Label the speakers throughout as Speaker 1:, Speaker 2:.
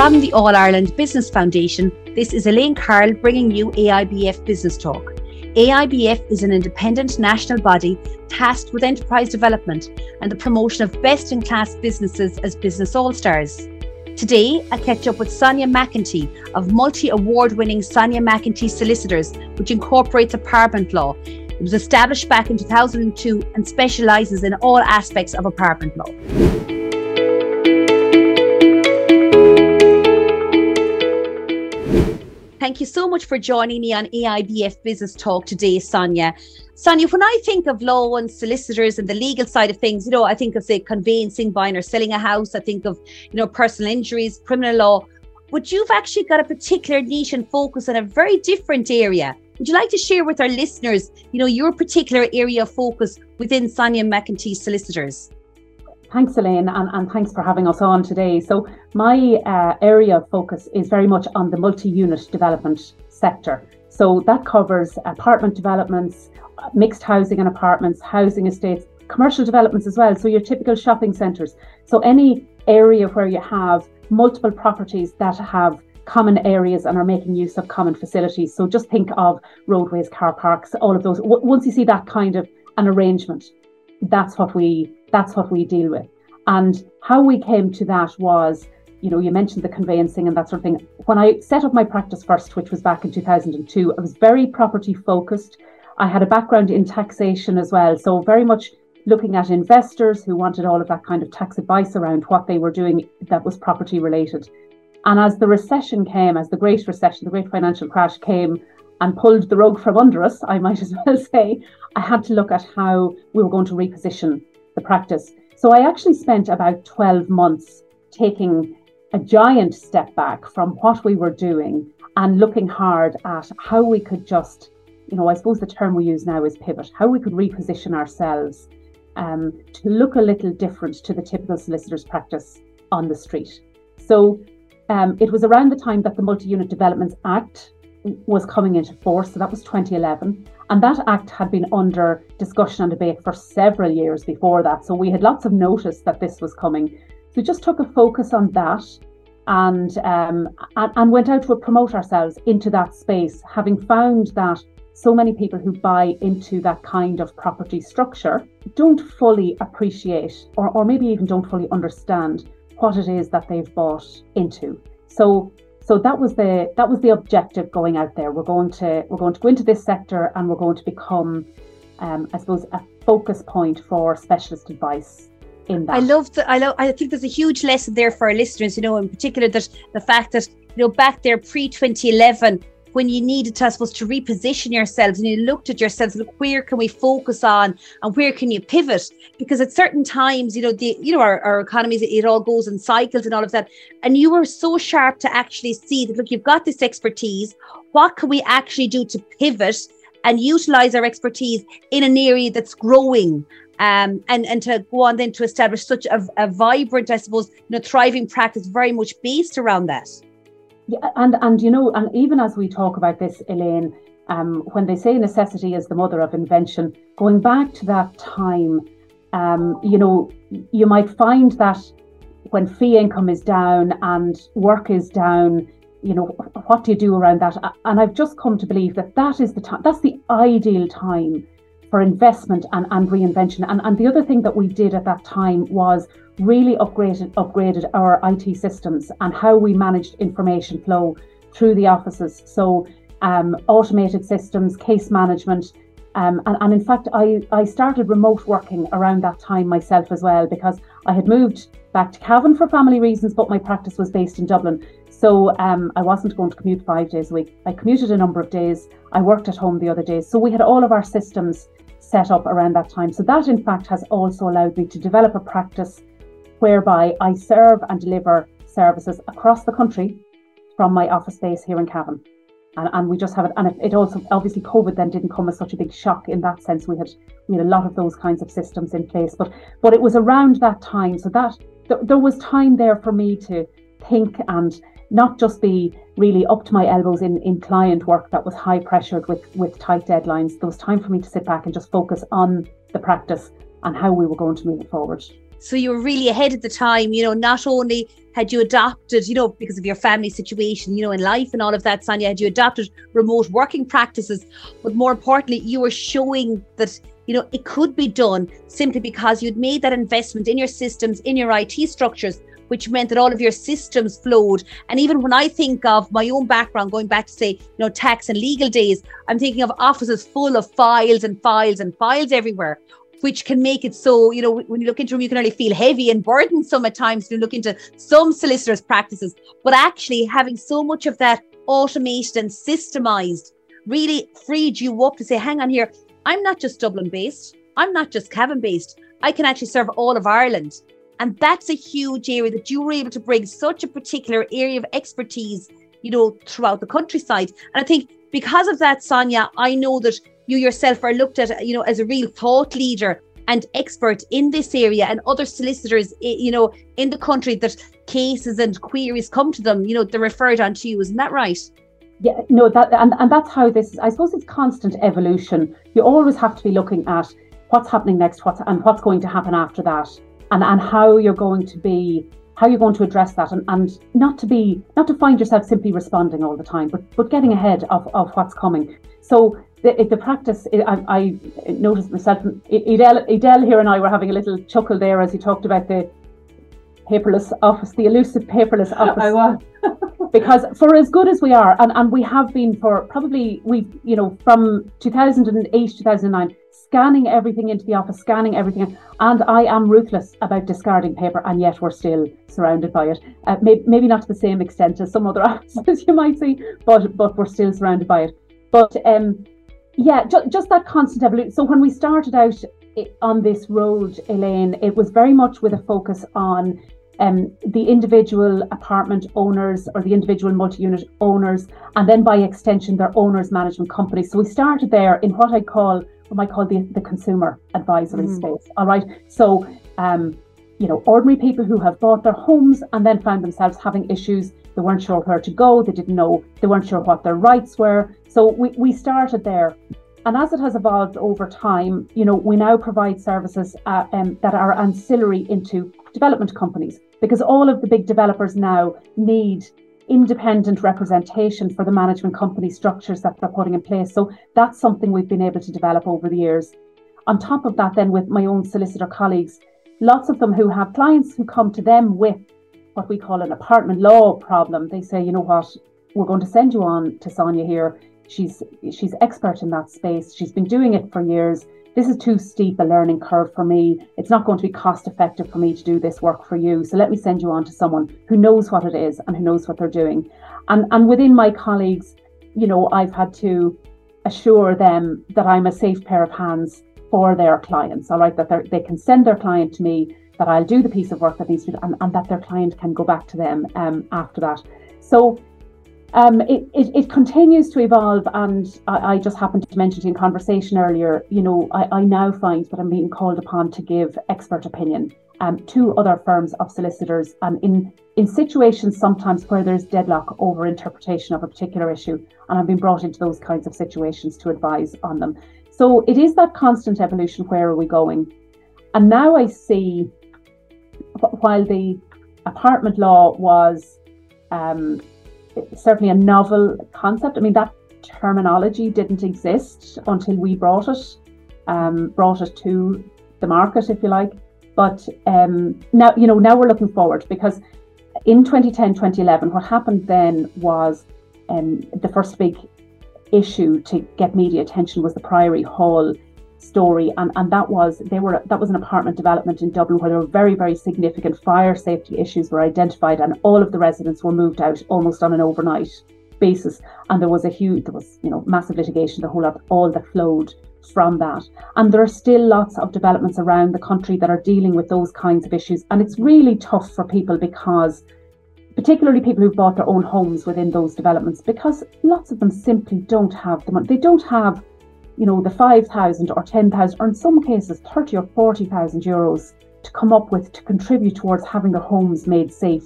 Speaker 1: From the All Ireland Business Foundation, this is Elaine Carroll bringing you AIBF Business Talk. AIBF is an independent national body tasked with enterprise development and the promotion of best in class businesses as business all stars. Today, I catch up with Sonia McEntee of multi award winning Sonia McEntee Solicitors, which incorporates apartment law. It was established back in 2002 and specialises in all aspects of apartment law. Thank you so much for joining me on AIBF Business Talk today, Sonia. Sonia, when I think of law and solicitors and the legal side of things, you know, I think of say conveyancing, buying or selling a house. I think of, you know, personal injuries, criminal law. But you've actually got a particular niche and focus on a very different area. Would you like to share with our listeners, you know, your particular area of focus within Sonia McEntee Solicitors?
Speaker 2: Thanks, Elaine, and, and thanks for having us on today. So, my uh, area of focus is very much on the multi unit development sector. So, that covers apartment developments, mixed housing and apartments, housing estates, commercial developments as well. So, your typical shopping centres. So, any area where you have multiple properties that have common areas and are making use of common facilities. So, just think of roadways, car parks, all of those. W- once you see that kind of an arrangement, that's what we that's what we deal with. And how we came to that was, you know, you mentioned the conveyancing and that sort of thing. When I set up my practice first, which was back in 2002, I was very property focused. I had a background in taxation as well. So, very much looking at investors who wanted all of that kind of tax advice around what they were doing that was property related. And as the recession came, as the Great Recession, the Great Financial Crash came and pulled the rug from under us, I might as well say, I had to look at how we were going to reposition the practice. So I actually spent about 12 months taking a giant step back from what we were doing and looking hard at how we could just, you know, I suppose the term we use now is pivot, how we could reposition ourselves um, to look a little different to the typical solicitor's practice on the street. So um, it was around the time that the Multi Unit Developments Act was coming into force. So that was 2011. And that act had been under discussion and debate for several years before that. So we had lots of notice that this was coming. So we just took a focus on that and, um, and, and went out to promote ourselves into that space, having found that so many people who buy into that kind of property structure don't fully appreciate or, or maybe even don't fully understand what it is that they've bought into. So so that was the that was the objective going out there. We're going to we're going to go into this sector and we're going to become, um, I suppose, a focus point for specialist advice. In that.
Speaker 1: I love the I love I think there's a huge lesson there for our listeners. You know, in particular that the fact that you know back there pre 2011 when you needed I suppose, to reposition yourselves and you looked at yourselves, look, where can we focus on and where can you pivot? Because at certain times, you know, the you know, our, our economies, it all goes in cycles and all of that. And you were so sharp to actually see that look, you've got this expertise. What can we actually do to pivot and utilize our expertise in an area that's growing? Um, and and to go on then to establish such a, a vibrant, I suppose, you know, thriving practice very much based around that.
Speaker 2: Yeah, and and you know, and even as we talk about this, Elaine, um, when they say necessity is the mother of invention, going back to that time, um, you know, you might find that when fee income is down and work is down, you know, what do you do around that? And I've just come to believe that that is the time, that's the ideal time for investment and, and reinvention. And, and the other thing that we did at that time was really upgraded upgraded our IT systems and how we managed information flow through the offices. So um, automated systems, case management, um, and, and in fact, I, I started remote working around that time myself as well because I had moved back to Cavan for family reasons, but my practice was based in Dublin. So um, I wasn't going to commute five days a week. I commuted a number of days. I worked at home the other days. So we had all of our systems set up around that time. So that, in fact, has also allowed me to develop a practice whereby I serve and deliver services across the country from my office space here in Cavan. And, and we just have it, and it, also obviously COVID then didn't come as such a big shock in that sense. We had we had a lot of those kinds of systems in place, but but it was around that time, so that th- there was time there for me to think and not just be really up to my elbows in, in client work that was high pressured with with tight deadlines. There was time for me to sit back and just focus on the practice and how we were going to move it forward.
Speaker 1: So you were really ahead at the time. You know, not only had you adopted, you know, because of your family situation, you know, in life and all of that, Sonia, had you adopted remote working practices, but more importantly, you were showing that you know it could be done simply because you'd made that investment in your systems, in your IT structures, which meant that all of your systems flowed. And even when I think of my own background, going back to say, you know, tax and legal days, I'm thinking of offices full of files and files and files everywhere which can make it so, you know, when you look into them, you can only feel heavy and burdensome at times to look into some solicitors' practices. But actually, having so much of that automated and systemized really freed you up to say, hang on here, I'm not just Dublin based, I'm not just Cavan based, I can actually serve all of Ireland. And that's a huge area that you were able to bring such a particular area of expertise, you know, throughout the countryside. And I think because of that, Sonia, I know that you yourself are looked at, you know, as a real thought leader and expert in this area and other solicitors, you know, in the country that cases and queries come to them, you know, they're referred on to you. Isn't that right?
Speaker 2: Yeah, no, that and, and that's how this is. I suppose it's constant evolution. You always have to be looking at what's happening next, what's and what's going to happen after that and, and how you're going to be how you're going to address that and, and not to be not to find yourself simply responding all the time but but getting ahead of, of what's coming so the, the practice I, I noticed myself Edel, Edel here and I were having a little chuckle there as he talked about the paperless office the elusive paperless office
Speaker 3: I was
Speaker 2: because for as good as we are and, and we have been for probably we you know from 2008 2009 scanning everything into the office, scanning everything. And I am ruthless about discarding paper, and yet we're still surrounded by it. Uh, maybe, maybe not to the same extent as some other offices you might see, but but we're still surrounded by it. But um, yeah, ju- just that constant evolution. So when we started out eh, on this road, Elaine, it was very much with a focus on um, the individual apartment owners or the individual multi-unit owners, and then by extension their owners management companies. So we started there in what I call what might call the, the consumer advisory mm. space. All right. So, um, you know, ordinary people who have bought their homes and then found themselves having issues. They weren't sure where to go. They didn't know, they weren't sure what their rights were. So we, we started there. And as it has evolved over time, you know, we now provide services uh, um, that are ancillary into development companies because all of the big developers now need independent representation for the management company structures that they're putting in place. So that's something we've been able to develop over the years. On top of that, then with my own solicitor colleagues, lots of them who have clients who come to them with what we call an apartment law problem. They say, you know what, we're going to send you on to Sonia here. She's she's expert in that space. She's been doing it for years this is too steep a learning curve for me. It's not going to be cost effective for me to do this work for you. So let me send you on to someone who knows what it is and who knows what they're doing. And and within my colleagues, you know, I've had to assure them that I'm a safe pair of hands for their clients. All right, that they can send their client to me, that I'll do the piece of work that needs to be done, and, and that their client can go back to them um, after that. So um, it, it, it, continues to evolve, and I, I, just happened to mention it in conversation earlier. You know, I, I, now find that I'm being called upon to give expert opinion um, to other firms of solicitors, um, in in situations sometimes where there's deadlock over interpretation of a particular issue, and I've been brought into those kinds of situations to advise on them. So it is that constant evolution. Where are we going? And now I see, while the apartment law was um, certainly a novel concept. I mean, that terminology didn't exist until we brought it, um, brought it to the market, if you like. But um, now, you know, now we're looking forward because in 2010, 2011, what happened then was um, the first big issue to get media attention was the Priory Hall story and, and that was they were that was an apartment development in Dublin where there were very very significant fire safety issues were identified and all of the residents were moved out almost on an overnight basis. And there was a huge there was you know massive litigation the whole lot all that flowed from that. And there are still lots of developments around the country that are dealing with those kinds of issues. And it's really tough for people because particularly people who've bought their own homes within those developments because lots of them simply don't have the money they don't have you know, the 5,000 or 10,000, or in some cases 30 or 40,000 euros to come up with to contribute towards having their homes made safe.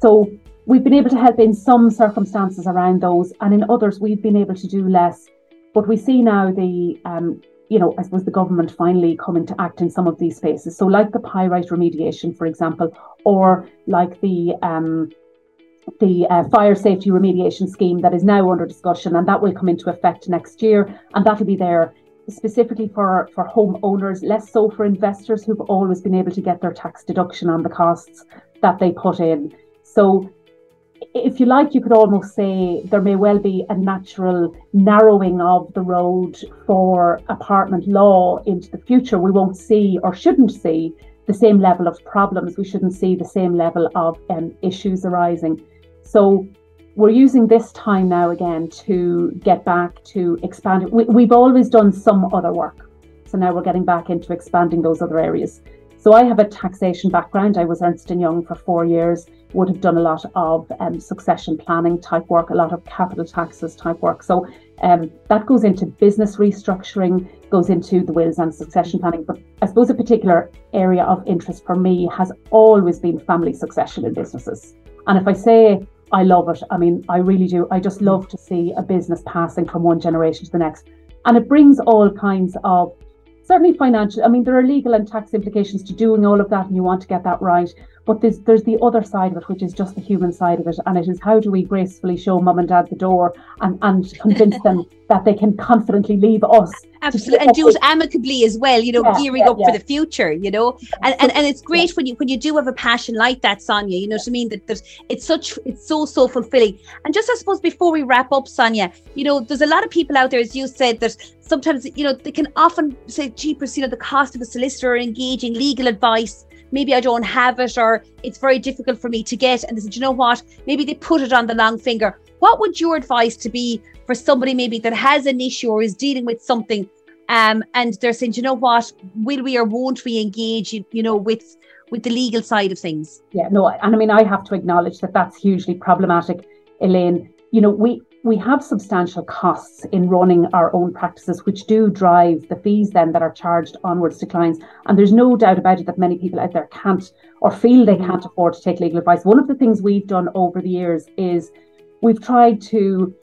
Speaker 2: So we've been able to help in some circumstances around those, and in others we've been able to do less. But we see now the um, you know, I suppose the government finally coming to act in some of these spaces. So, like the pyrite remediation, for example, or like the um, the uh, fire safety remediation scheme that is now under discussion, and that will come into effect next year, and that'll be there specifically for for homeowners, less so for investors who've always been able to get their tax deduction on the costs that they put in. So if you like, you could almost say there may well be a natural narrowing of the road for apartment law into the future. We won't see or shouldn't see the same level of problems. We shouldn't see the same level of um, issues arising. So we're using this time now again to get back to expanding. We, we've always done some other work. So now we're getting back into expanding those other areas. So I have a taxation background. I was Ernst & Young for four years, would have done a lot of um, succession planning type work, a lot of capital taxes type work. So um, that goes into business restructuring, goes into the wills and succession planning. But I suppose a particular area of interest for me has always been family succession in businesses. And if I say I love it, I mean, I really do. I just love to see a business passing from one generation to the next. And it brings all kinds of certainly financial. I mean, there are legal and tax implications to doing all of that, and you want to get that right. But there's there's the other side of it, which is just the human side of it, and it is how do we gracefully show mum and dad the door and and convince them that they can confidently leave us.
Speaker 1: Absolutely, and do it amicably as well. You know, yeah, gearing yeah, up yeah. for the future. You know, and and, and it's great when you when you do have a passion like that, Sonia. You know what I mean? That there's it's such it's so so fulfilling. And just I suppose before we wrap up, Sonia, you know, there's a lot of people out there, as you said, that sometimes you know they can often say, "Jeepers, you know, the cost of a solicitor or engaging legal advice." Maybe I don't have it or it's very difficult for me to get. And they said, you know what? Maybe they put it on the long finger. What would your advice to be for somebody maybe that has an issue or is dealing with something um, and they're saying, you know what, will we or won't we engage, you, you know, with with the legal side of things?
Speaker 2: Yeah, no, and I mean, I have to acknowledge that that's hugely problematic, Elaine. You know, we we have substantial costs in running our own practices, which do drive the fees then that are charged onwards to clients. And there's no doubt about it that many people out there can't or feel they can't afford to take legal advice. One of the things we've done over the years is we've tried to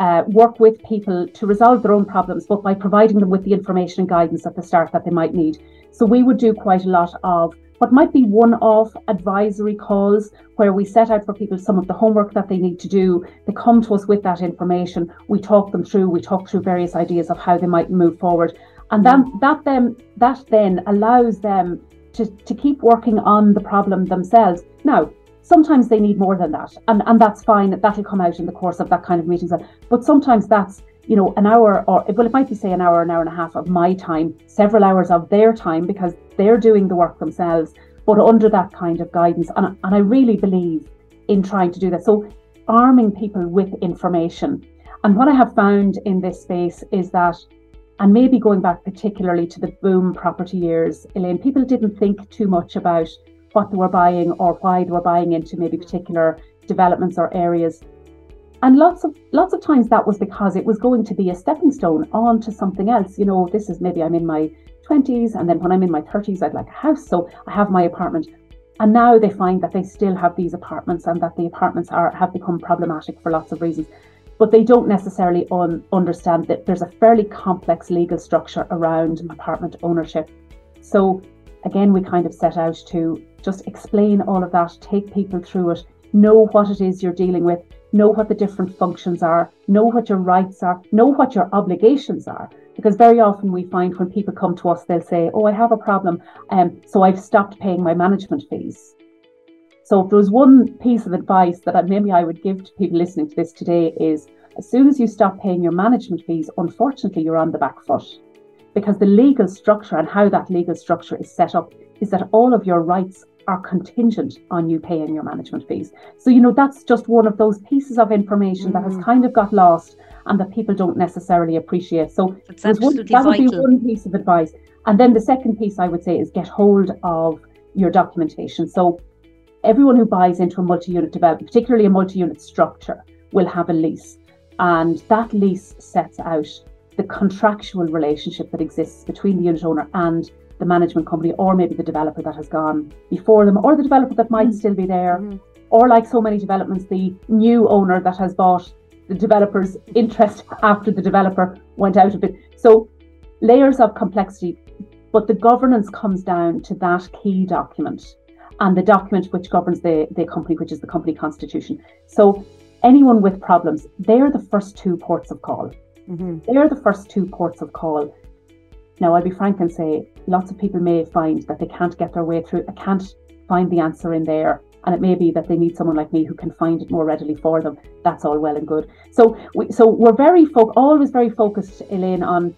Speaker 2: uh, work with people to resolve their own problems, but by providing them with the information and guidance at the start that they might need. So we would do quite a lot of what might be one-off advisory calls where we set out for people some of the homework that they need to do. They come to us with that information. We talk them through. We talk through various ideas of how they might move forward, and then mm. that then that then allows them to to keep working on the problem themselves. Now, Sometimes they need more than that, and, and that's fine. That'll come out in the course of that kind of meetings. But sometimes that's you know an hour or well, it might be say an hour, an hour and a half of my time, several hours of their time because they're doing the work themselves, but under that kind of guidance. And and I really believe in trying to do that. So arming people with information. And what I have found in this space is that and maybe going back particularly to the boom property years, Elaine, people didn't think too much about what they were buying or why they were buying into maybe particular developments or areas. And lots of lots of times that was because it was going to be a stepping stone on to something else. You know, this is maybe I'm in my 20s and then when I'm in my 30s I'd like a house. So I have my apartment. And now they find that they still have these apartments and that the apartments are have become problematic for lots of reasons. But they don't necessarily un- understand that there's a fairly complex legal structure around apartment ownership. So again, we kind of set out to just explain all of that, take people through it, know what it is you're dealing with, know what the different functions are, know what your rights are, know what your obligations are. Because very often we find when people come to us, they'll say, Oh, I have a problem, um, so I've stopped paying my management fees. So if there was one piece of advice that maybe I would give to people listening to this today is as soon as you stop paying your management fees, unfortunately, you're on the back foot because the legal structure and how that legal structure is set up is that all of your rights are contingent on you paying your management fees. So, you know, that's just one of those pieces of information mm. that has mm. kind of got lost and that people don't necessarily appreciate. So, one, that would be one piece of advice. And then the second piece I would say is get hold of your documentation. So, everyone who buys into a multi unit development, particularly a multi unit structure, will have a lease. And that lease sets out the contractual relationship that exists between the unit owner and the management company, or maybe the developer that has gone before them, or the developer that might mm-hmm. still be there, mm-hmm. or like so many developments, the new owner that has bought the developer's interest after the developer went out of it. So layers of complexity, but the governance comes down to that key document and the document which governs the, the company, which is the company constitution. So anyone with problems, they're the first two ports of call. Mm-hmm. They're the first two ports of call. Now, I'll be frank and say lots of people may find that they can't get their way through, I can't find the answer in there. And it may be that they need someone like me who can find it more readily for them. That's all well and good. So, we, so we're very fo- always very focused, Elaine, on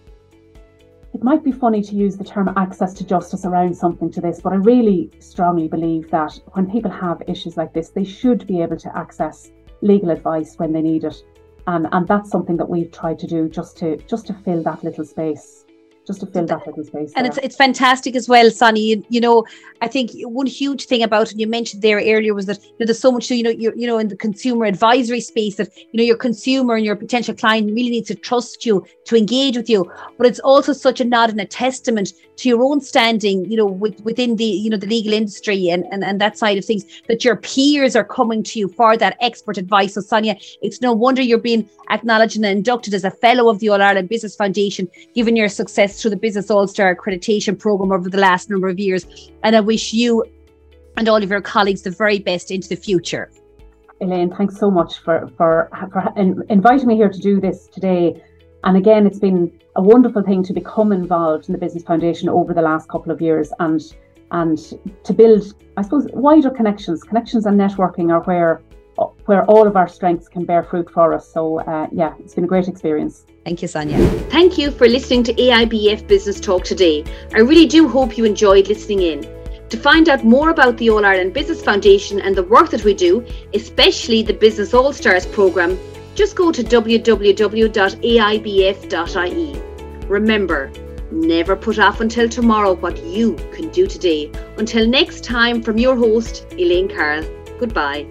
Speaker 2: it might be funny to use the term access to justice around something to this, but I really strongly believe that when people have issues like this, they should be able to access legal advice when they need it. And, and that's something that we've tried to do just to just to fill that little space just to fill that little space.
Speaker 1: And there. it's it's fantastic as well, Sonny. You, you, know, I think one huge thing about it, you mentioned there earlier, was that you know, there's so much, you know, you're, you know, in the consumer advisory space that, you know, your consumer and your potential client really needs to trust you to engage with you. But it's also such a nod and a testament to your own standing, you know, with, within the, you know, the legal industry and, and, and that side of things, that your peers are coming to you for that expert advice. So, Sonia, it's no wonder you're being acknowledged and inducted as a fellow of the All Ireland Business Foundation, given your through the Business All Star accreditation program over the last number of years. And I wish you and all of your colleagues the very best into the future.
Speaker 2: Elaine, thanks so much for, for, for inviting me here to do this today. And again, it's been a wonderful thing to become involved in the Business Foundation over the last couple of years and and to build, I suppose, wider connections. Connections and networking are where where all of our strengths can bear fruit for us. So, uh, yeah, it's been a great experience.
Speaker 1: Thank you, Sonia. Thank you for listening to AIBF Business Talk today. I really do hope you enjoyed listening in. To find out more about the All Ireland Business Foundation and the work that we do, especially the Business All Stars programme, just go to www.aibf.ie. Remember, never put off until tomorrow what you can do today. Until next time, from your host, Elaine Carroll, goodbye.